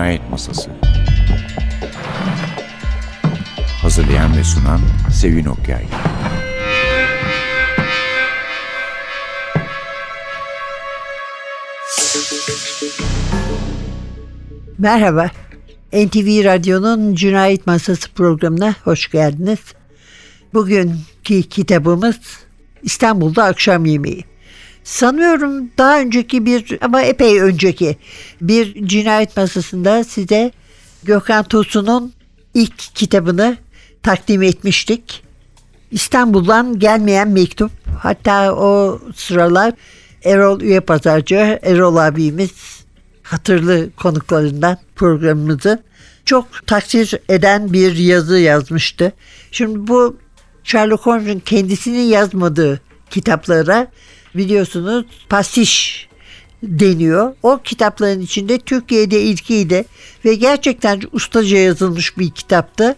Cinayet Masası Hazırlayan ve sunan Sevin Okyay Merhaba. NTV Radyo'nun Cinayet Masası programına hoş geldiniz. Bugünkü kitabımız İstanbul'da Akşam Yemeği. Sanıyorum daha önceki bir ama epey önceki bir cinayet masasında size Gökhan Tosun'un ilk kitabını takdim etmiştik. İstanbul'dan gelmeyen mektup. Hatta o sıralar Erol Üye Pazarcı, Erol abimiz hatırlı konuklarından programımızı çok takdir eden bir yazı yazmıştı. Şimdi bu Sherlock Holmes'un kendisinin yazmadığı kitaplara biliyorsunuz pastiş deniyor. O kitapların içinde Türkiye'de ilkiydi ve gerçekten ustaca yazılmış bir kitaptı.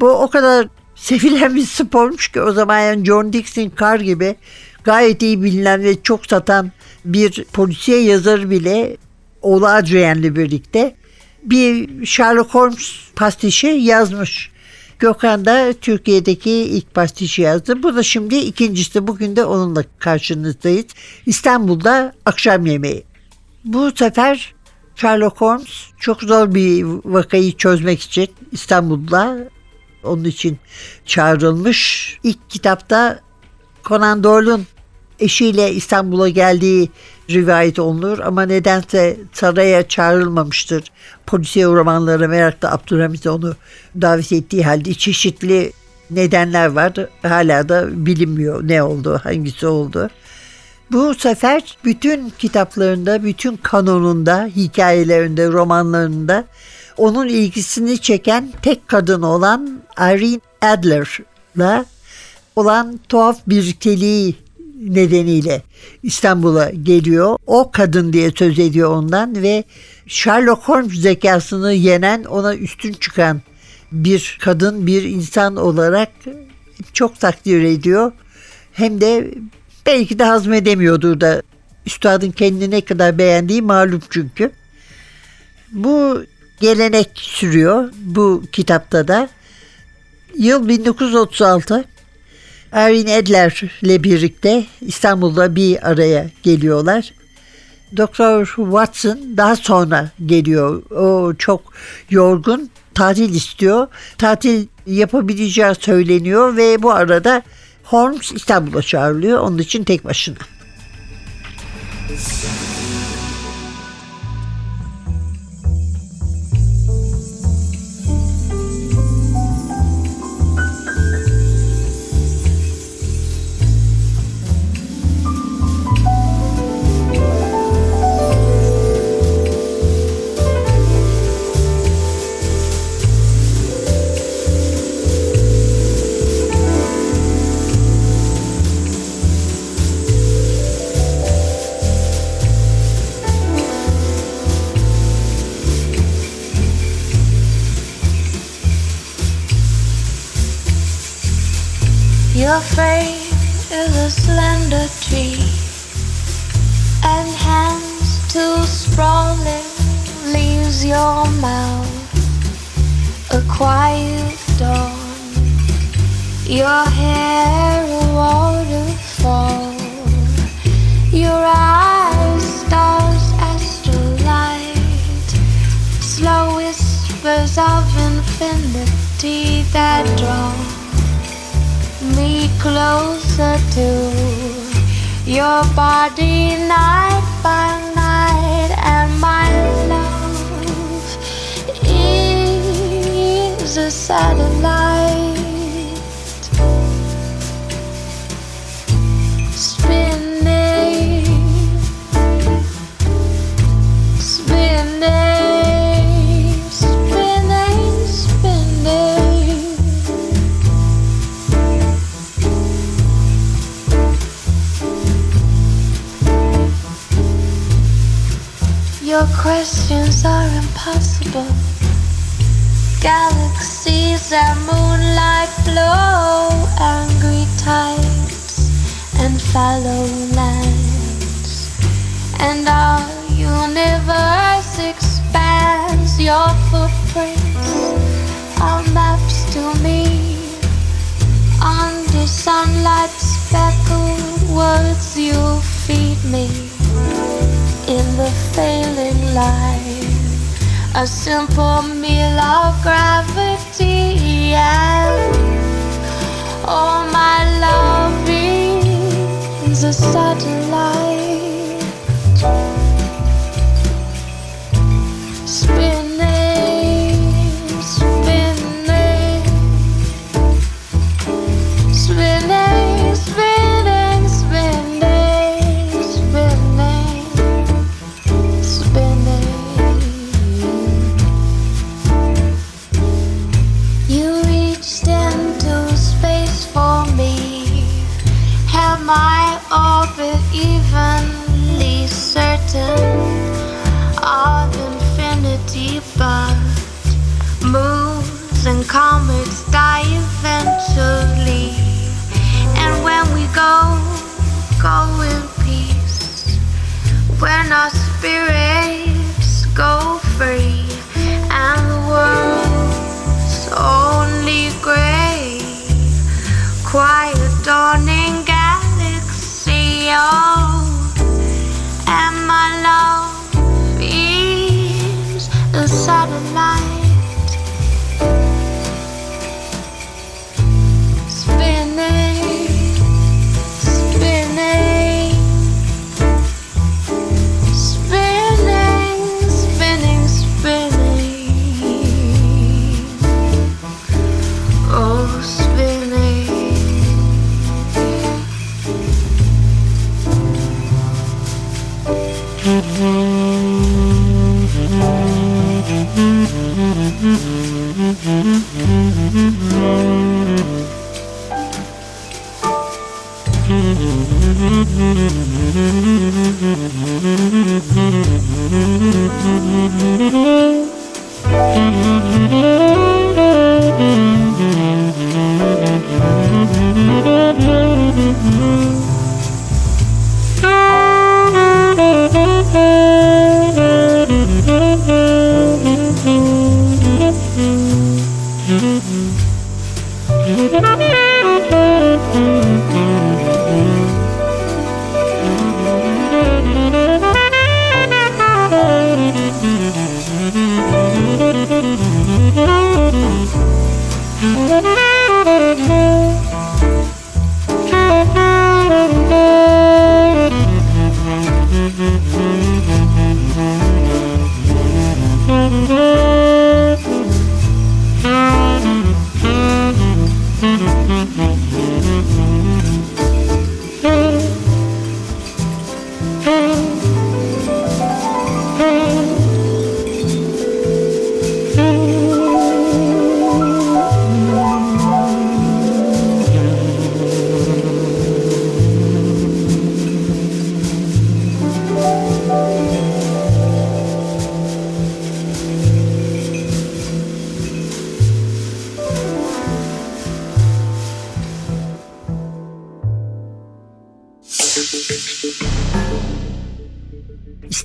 Bu o kadar sevilen bir spormuş ki o zaman yani John Dixon Carr gibi gayet iyi bilinen ve çok satan bir polisiye yazar bile oğlu Adrien'le birlikte bir Sherlock Holmes pastişi yazmış. Gökhan da Türkiye'deki ilk pastişi yazdı. Bu da şimdi ikincisi. Bugün de onunla karşınızdayız. İstanbul'da akşam yemeği. Bu sefer Sherlock Holmes çok zor bir vakayı çözmek için İstanbul'da onun için çağrılmış. İlk kitapta Conan Doyle'un eşiyle İstanbul'a geldiği rivayet olunur ama nedense saraya çağrılmamıştır. Polisiye romanlara meraklı Abdülhamit onu davet ettiği halde çeşitli nedenler var. Hala da bilinmiyor ne oldu, hangisi oldu. Bu sefer bütün kitaplarında, bütün kanonunda, hikayelerinde, romanlarında onun ilgisini çeken tek kadın olan Irene Adler'la olan tuhaf birlikteliği nedeniyle İstanbul'a geliyor. O kadın diye söz ediyor ondan ve Sherlock Holmes zekasını yenen ona üstün çıkan bir kadın bir insan olarak çok takdir ediyor. Hem de belki de hazmedemiyordur da üstadın kendini ne kadar beğendiği malum çünkü. Bu gelenek sürüyor bu kitapta da. Yıl 1936 Erin Adler'le birlikte İstanbul'da bir araya geliyorlar. Doktor Watson daha sonra geliyor. O çok yorgun, tatil istiyor. Tatil yapabileceği söyleniyor ve bu arada Holmes İstanbul'a çağrılıyor. Onun için tek başına. Your frame is a slender tree, and hands too sprawling leaves your mouth a quiet dawn. Your hair a waterfall, your eyes stars astrolight, slow whispers of infinity that draw closer to your body night by night and my love is a satellite questions are impossible. Galaxies and moonlight flow, angry tides and fallow lands. And our universe expands. your footprints are maps to me. Under sunlight speckled words you feed me in the failing light. A simple meal of gravity and all my loving's a satellite.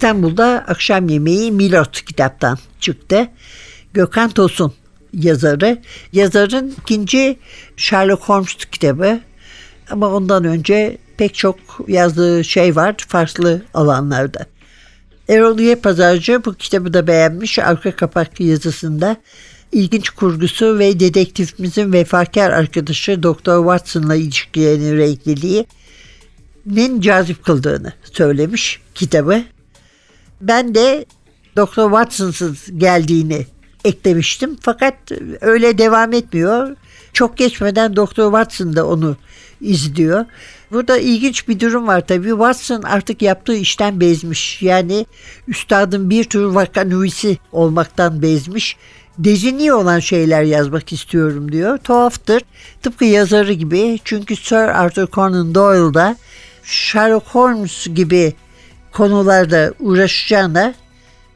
İstanbul'da akşam yemeği Milot kitaptan çıktı. Gökhan Tosun yazarı. Yazarın ikinci Sherlock Holmes kitabı. Ama ondan önce pek çok yazdığı şey var farklı alanlarda. Erol Üye Pazarcı bu kitabı da beğenmiş. Arka kapak yazısında ilginç kurgusu ve dedektifimizin vefakar arkadaşı Doktor Watson'la ilişkilerinin renkliliği nin cazip kıldığını söylemiş kitabı. Ben de Doktor Watson'sız geldiğini eklemiştim. Fakat öyle devam etmiyor. Çok geçmeden Doktor Watson da onu izliyor. Burada ilginç bir durum var tabii. Watson artık yaptığı işten bezmiş. Yani üstadın bir tür vakanüvisi olmaktan bezmiş. Dezini olan şeyler yazmak istiyorum diyor. Tuhaftır. Tıpkı yazarı gibi. Çünkü Sir Arthur Conan Doyle da Sherlock Holmes gibi konularda uğraşacağına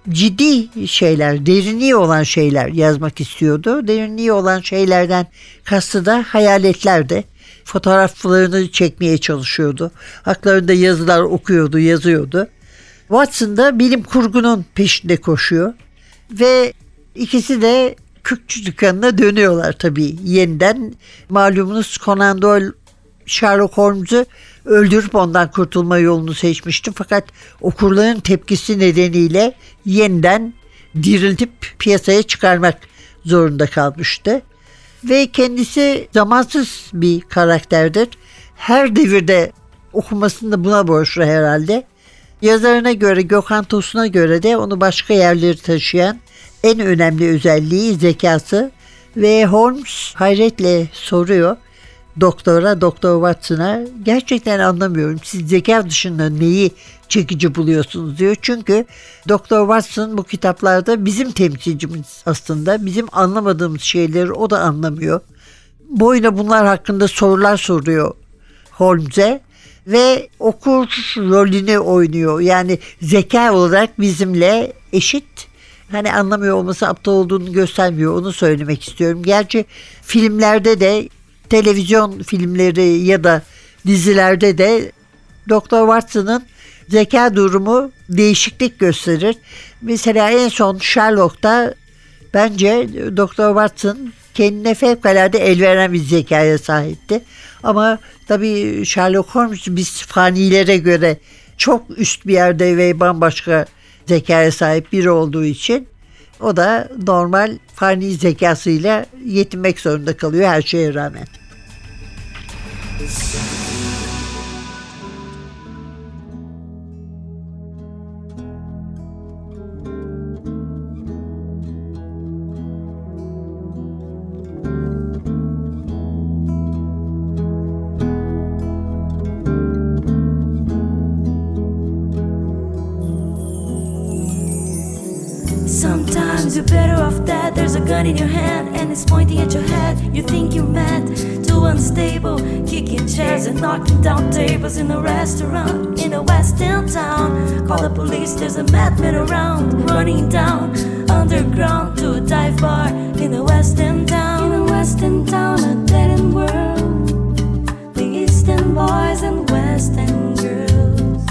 ciddi şeyler, derinliği olan şeyler yazmak istiyordu. Derinliği olan şeylerden kastı da hayaletlerdi. Fotoğraflarını çekmeye çalışıyordu. Haklarında yazılar okuyordu, yazıyordu. Watson da bilim kurgunun peşinde koşuyor. Ve İkisi de Kürkçü dükkanına dönüyorlar tabii yeniden. Malumunuz Conan Doyle Sherlock Holmes'u öldürüp ondan kurtulma yolunu seçmişti. Fakat okurların tepkisi nedeniyle yeniden diriltip piyasaya çıkarmak zorunda kalmıştı. Ve kendisi zamansız bir karakterdir. Her devirde okumasını da buna borçlu herhalde. Yazarına göre Gökhan Tosun'a göre de onu başka yerleri taşıyan en önemli özelliği zekası ve Holmes hayretle soruyor doktora, doktor Watson'a gerçekten anlamıyorum. Siz zeka dışında neyi çekici buluyorsunuz diyor. Çünkü Doktor Watson bu kitaplarda bizim temsilcimiz aslında. Bizim anlamadığımız şeyleri o da anlamıyor. Boyuna bunlar hakkında sorular soruyor Holmes'e ve okur rolünü oynuyor. Yani zeka olarak bizimle eşit. Hani anlamıyor olması aptal olduğunu göstermiyor. Onu söylemek istiyorum. Gerçi filmlerde de televizyon filmleri ya da dizilerde de Doktor Watson'ın zeka durumu değişiklik gösterir. Mesela en son Sherlock'ta bence Doktor Watson kendine fevkalade el veren bir zekaya sahipti. Ama tabii Sherlock Holmes biz fanilere göre çok üst bir yerde ve bambaşka zekaya sahip biri olduğu için o da normal fani zekasıyla yetinmek zorunda kalıyor her şeye rağmen. Restaurant in a western town. Call the police, there's a madman around, running down underground to a dive bar in a western town. In a western town, a dead end world. The eastern boys and western girls.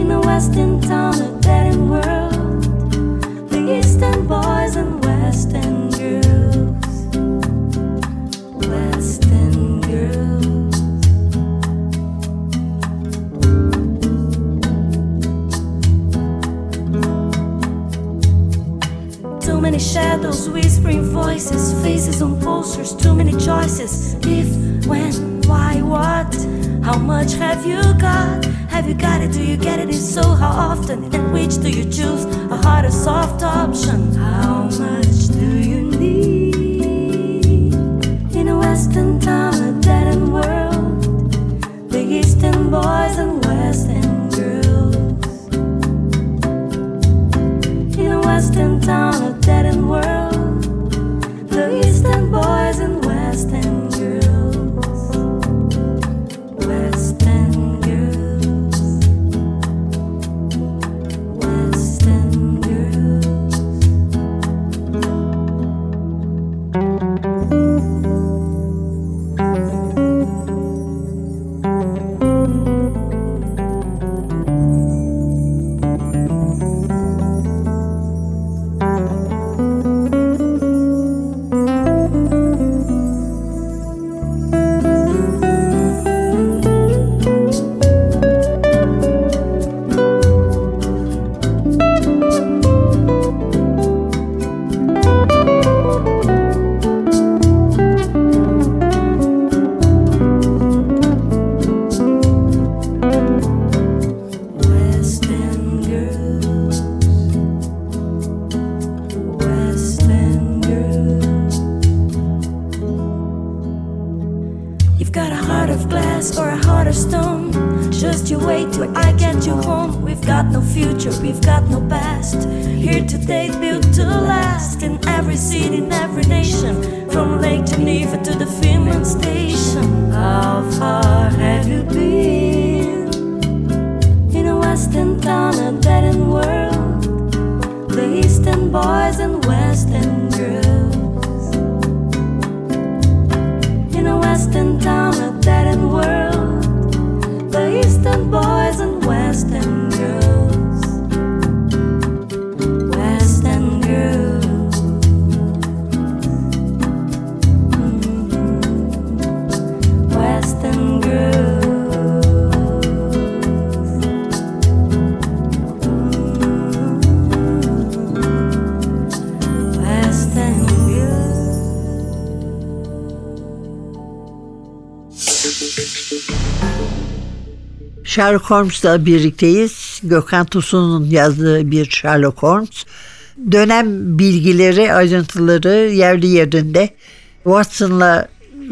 In a western town, lost in town, a dead and world. Eastern boys and western Sherlock Holmes'la birlikteyiz. Gökhan Tosun'un yazdığı bir Sherlock Holmes. Dönem bilgileri, ayrıntıları yerli yerinde. Watson'la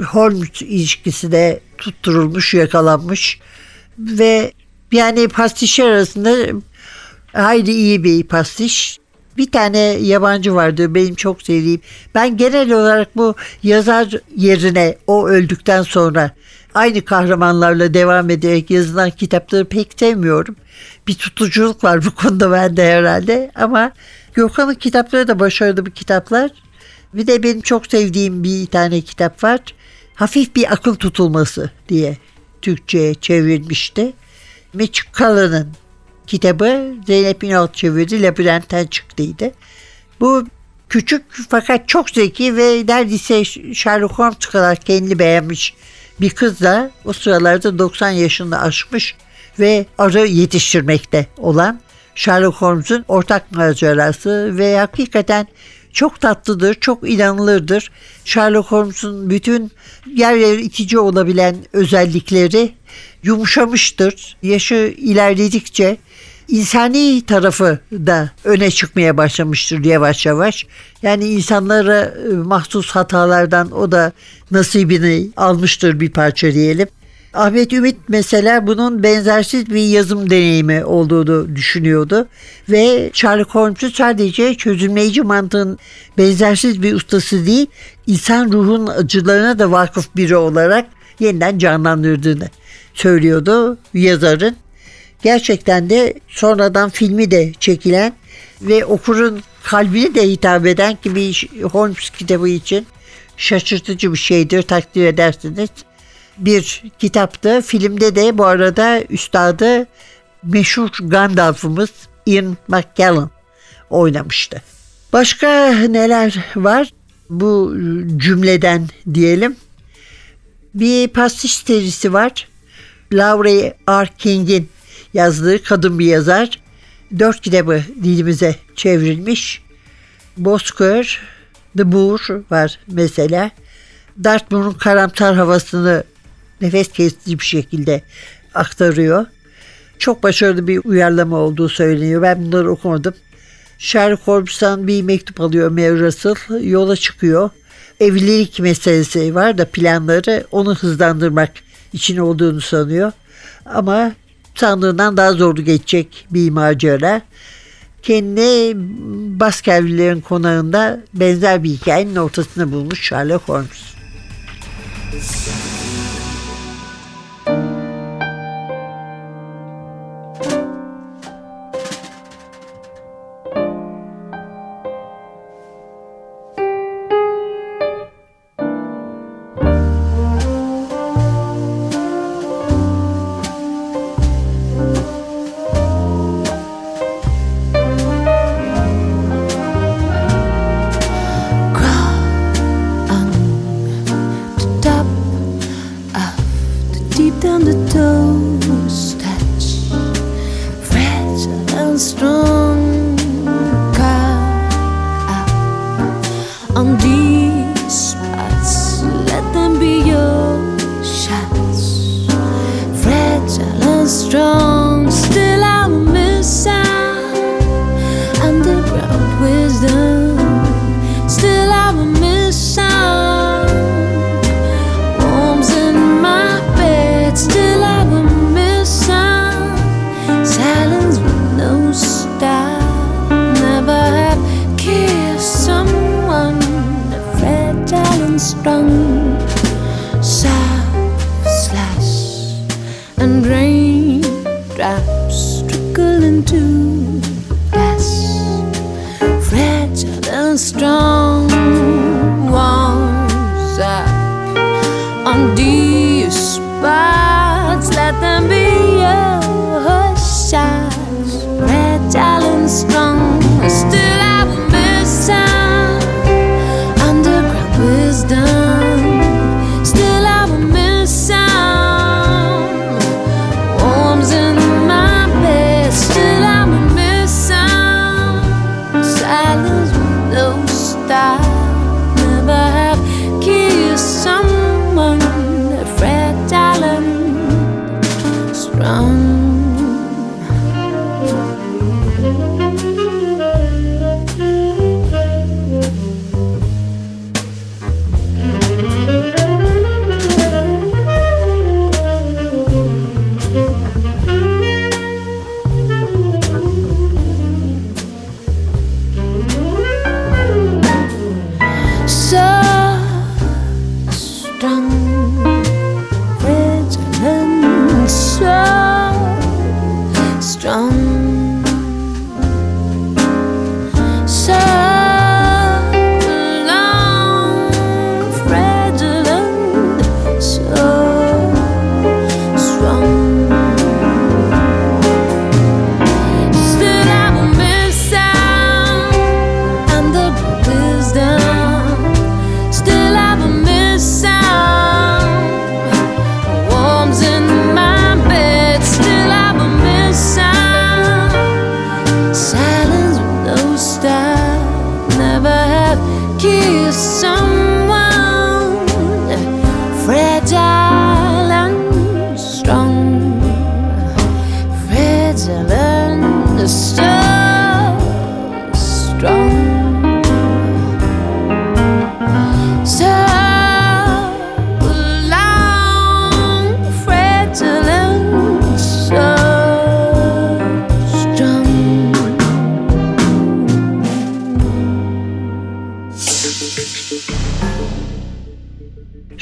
Holmes ilişkisi de tutturulmuş, yakalanmış. Ve yani pastişler arasında hayli iyi bir pastiş. Bir tane yabancı vardı benim çok sevdiğim. Ben genel olarak bu yazar yerine o öldükten sonra aynı kahramanlarla devam ederek yazılan kitapları pek sevmiyorum. Bir tutuculuk var bu konuda bende herhalde ama Gökhan'ın kitapları da başarılı bir kitaplar. Bir de benim çok sevdiğim bir tane kitap var. Hafif bir akıl tutulması diye Türkçe'ye çevrilmişti. Mitch Cullen'ın kitabı Zeynep İnal çevirdi. Labirentten çıktıydı. Bu küçük fakat çok zeki ve neredeyse Sherlock Holmes kadar kendini beğenmiş bir kızla o sıralarda 90 yaşını aşmış ve arı yetiştirmekte olan Sherlock Holmes'un ortak macerası ve hakikaten çok tatlıdır, çok inanılırdır. Sherlock Holmes'un bütün yer yer itici olabilen özellikleri yumuşamıştır. Yaşı ilerledikçe insani tarafı da öne çıkmaya başlamıştır yavaş yavaş. Yani insanlara e, mahsus hatalardan o da nasibini almıştır bir parça diyelim. Ahmet Ümit mesela bunun benzersiz bir yazım deneyimi olduğunu düşünüyordu. Ve Sherlock Holmes'u sadece çözümleyici mantığın benzersiz bir ustası değil, insan ruhun acılarına da vakıf biri olarak yeniden canlandırdığını söylüyordu yazarın. Gerçekten de sonradan filmi de çekilen ve okurun kalbini de hitap eden gibi Holmes kitabı için şaşırtıcı bir şeydir takdir edersiniz. Bir kitaptı. Filmde de bu arada üstadı meşhur Gandalf'ımız Ian McKellen oynamıştı. Başka neler var bu cümleden diyelim. Bir pastiş serisi var. Laura R. King'in yazdığı kadın bir yazar. Dört kitabı dilimize çevrilmiş. Bozkır, The Boor var mesela. Dartmoor'un karamsar havasını nefes kesici bir şekilde aktarıyor. Çok başarılı bir uyarlama olduğu söyleniyor. Ben bunları okumadım. Sherlock Holmes'tan bir mektup alıyor Mary Russell. Yola çıkıyor. Evlilik meselesi var da planları onu hızlandırmak için olduğunu sanıyor. Ama sandığından daha zorlu geçecek bir macera. Kendini Baskerville'lerin konağında benzer bir hikayenin ortasında bulmuş Sherlock Holmes.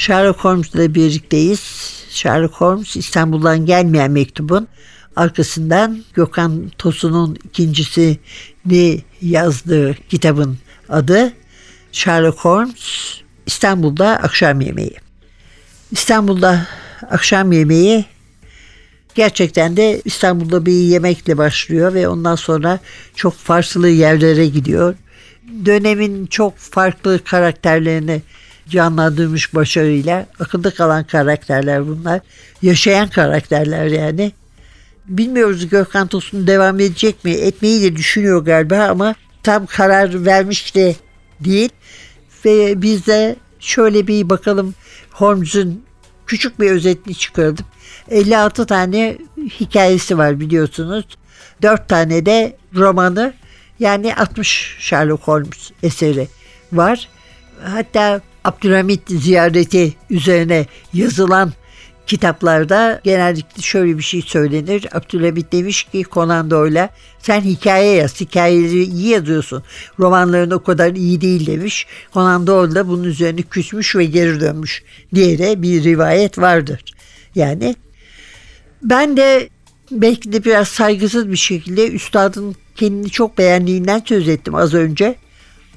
Sherlock Holmes ile birlikteyiz. Sherlock Holmes İstanbul'dan gelmeyen mektubun arkasından Gökhan Tosun'un ikincisini yazdığı kitabın adı Sherlock Holmes İstanbul'da akşam yemeği. İstanbul'da akşam yemeği gerçekten de İstanbul'da bir yemekle başlıyor ve ondan sonra çok farklı yerlere gidiyor. Dönemin çok farklı karakterlerini canlandırmış başarıyla. Akılda kalan karakterler bunlar. Yaşayan karakterler yani. Bilmiyoruz Gökhan Tosun devam edecek mi? Etmeyi de düşünüyor galiba ama tam karar vermiş de değil. Ve biz de şöyle bir bakalım Holmes'un küçük bir özetini çıkardım. 56 tane hikayesi var biliyorsunuz. 4 tane de romanı yani 60 Sherlock Holmes eseri var. Hatta Abdülhamit ziyareti üzerine yazılan kitaplarda genellikle şöyle bir şey söylenir. Abdülhamit demiş ki Conan Doyle'a sen hikaye yaz, hikayeleri iyi yazıyorsun. Romanların o kadar iyi değil demiş. Conan Doyle da bunun üzerine küsmüş ve geri dönmüş diye bir rivayet vardır. Yani ben de belki de biraz saygısız bir şekilde üstadın kendini çok beğendiğinden söz ettim az önce.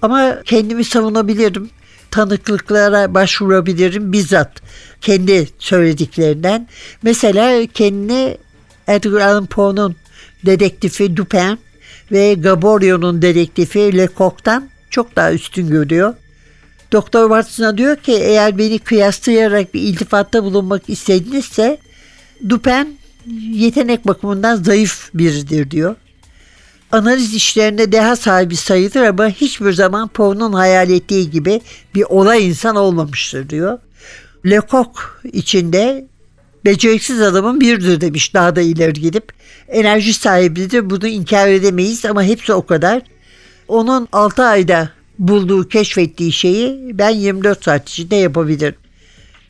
Ama kendimi savunabilirim. Tanıklıklara başvurabilirim bizzat kendi söylediklerinden. Mesela kendini Edgar Allan Poe'nun dedektifi Dupin ve Gaborio'nun dedektifi Lecoq'tan çok daha üstün görüyor. Doktor Watson'a diyor ki eğer beni kıyaslayarak bir iltifatta bulunmak istedinizse Dupin yetenek bakımından zayıf biridir diyor. Analiz işlerinde deha sahibi sayılır ama hiçbir zaman Poe'nun hayal ettiği gibi bir olay insan olmamıştır diyor. Lecoq içinde beceriksiz adamın biridir demiş daha da ileri gidip. Enerji sahibidir bunu inkar edemeyiz ama hepsi o kadar. Onun 6 ayda bulduğu keşfettiği şeyi ben 24 saat içinde yapabilirim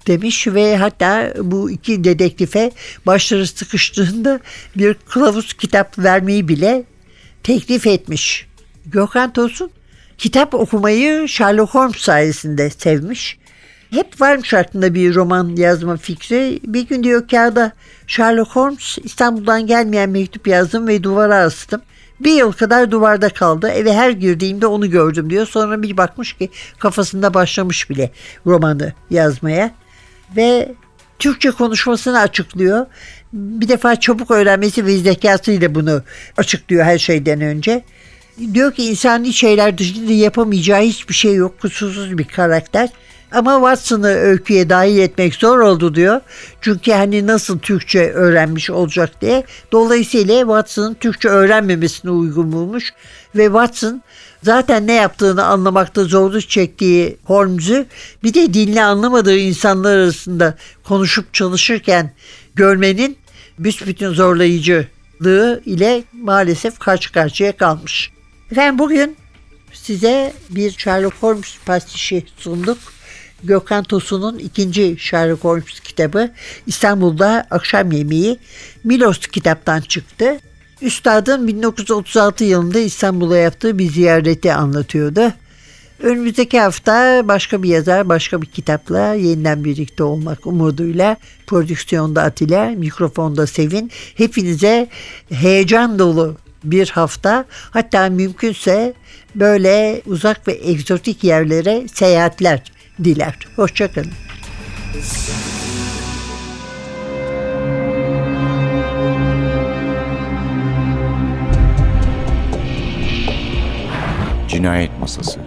demiş ve hatta bu iki dedektife başları sıkıştığında bir kılavuz kitap vermeyi bile teklif etmiş. Gökhan Tosun kitap okumayı Sherlock Holmes sayesinde sevmiş. Hep varmış aklında bir roman yazma fikri. Bir gün diyor kağıda Sherlock Holmes İstanbul'dan gelmeyen mektup yazdım ve duvara astım. Bir yıl kadar duvarda kaldı. Eve her girdiğimde onu gördüm diyor. Sonra bir bakmış ki kafasında başlamış bile romanı yazmaya. Ve Türkçe konuşmasını açıklıyor. Bir defa çabuk öğrenmesi ve zekasıyla bunu açıklıyor her şeyden önce. Diyor ki insani şeyler dışında yapamayacağı hiçbir şey yok. Kusursuz bir karakter. Ama Watson'ı öyküye dahil etmek zor oldu diyor. Çünkü hani nasıl Türkçe öğrenmiş olacak diye. Dolayısıyla Watson'ın Türkçe öğrenmemesine uygun bulmuş. Ve Watson zaten ne yaptığını anlamakta zorluk çektiği Holmes'u bir de dinle anlamadığı insanlar arasında konuşup çalışırken görmenin büsbütün zorlayıcılığı ile maalesef karşı karşıya kalmış. Efendim bugün size bir Sherlock Holmes pastişi sunduk. Gökhan Tosun'un ikinci Sherlock Holmes kitabı İstanbul'da Akşam Yemeği Milos kitaptan çıktı. Üstadın 1936 yılında İstanbul'a yaptığı bir ziyareti anlatıyordu. Önümüzdeki hafta başka bir yazar, başka bir kitapla yeniden birlikte olmak umuduyla prodüksiyonda Atilla, mikrofonda Sevin. Hepinize heyecan dolu bir hafta hatta mümkünse böyle uzak ve egzotik yerlere seyahatler diler. Hoşçakalın. Cinayet Masası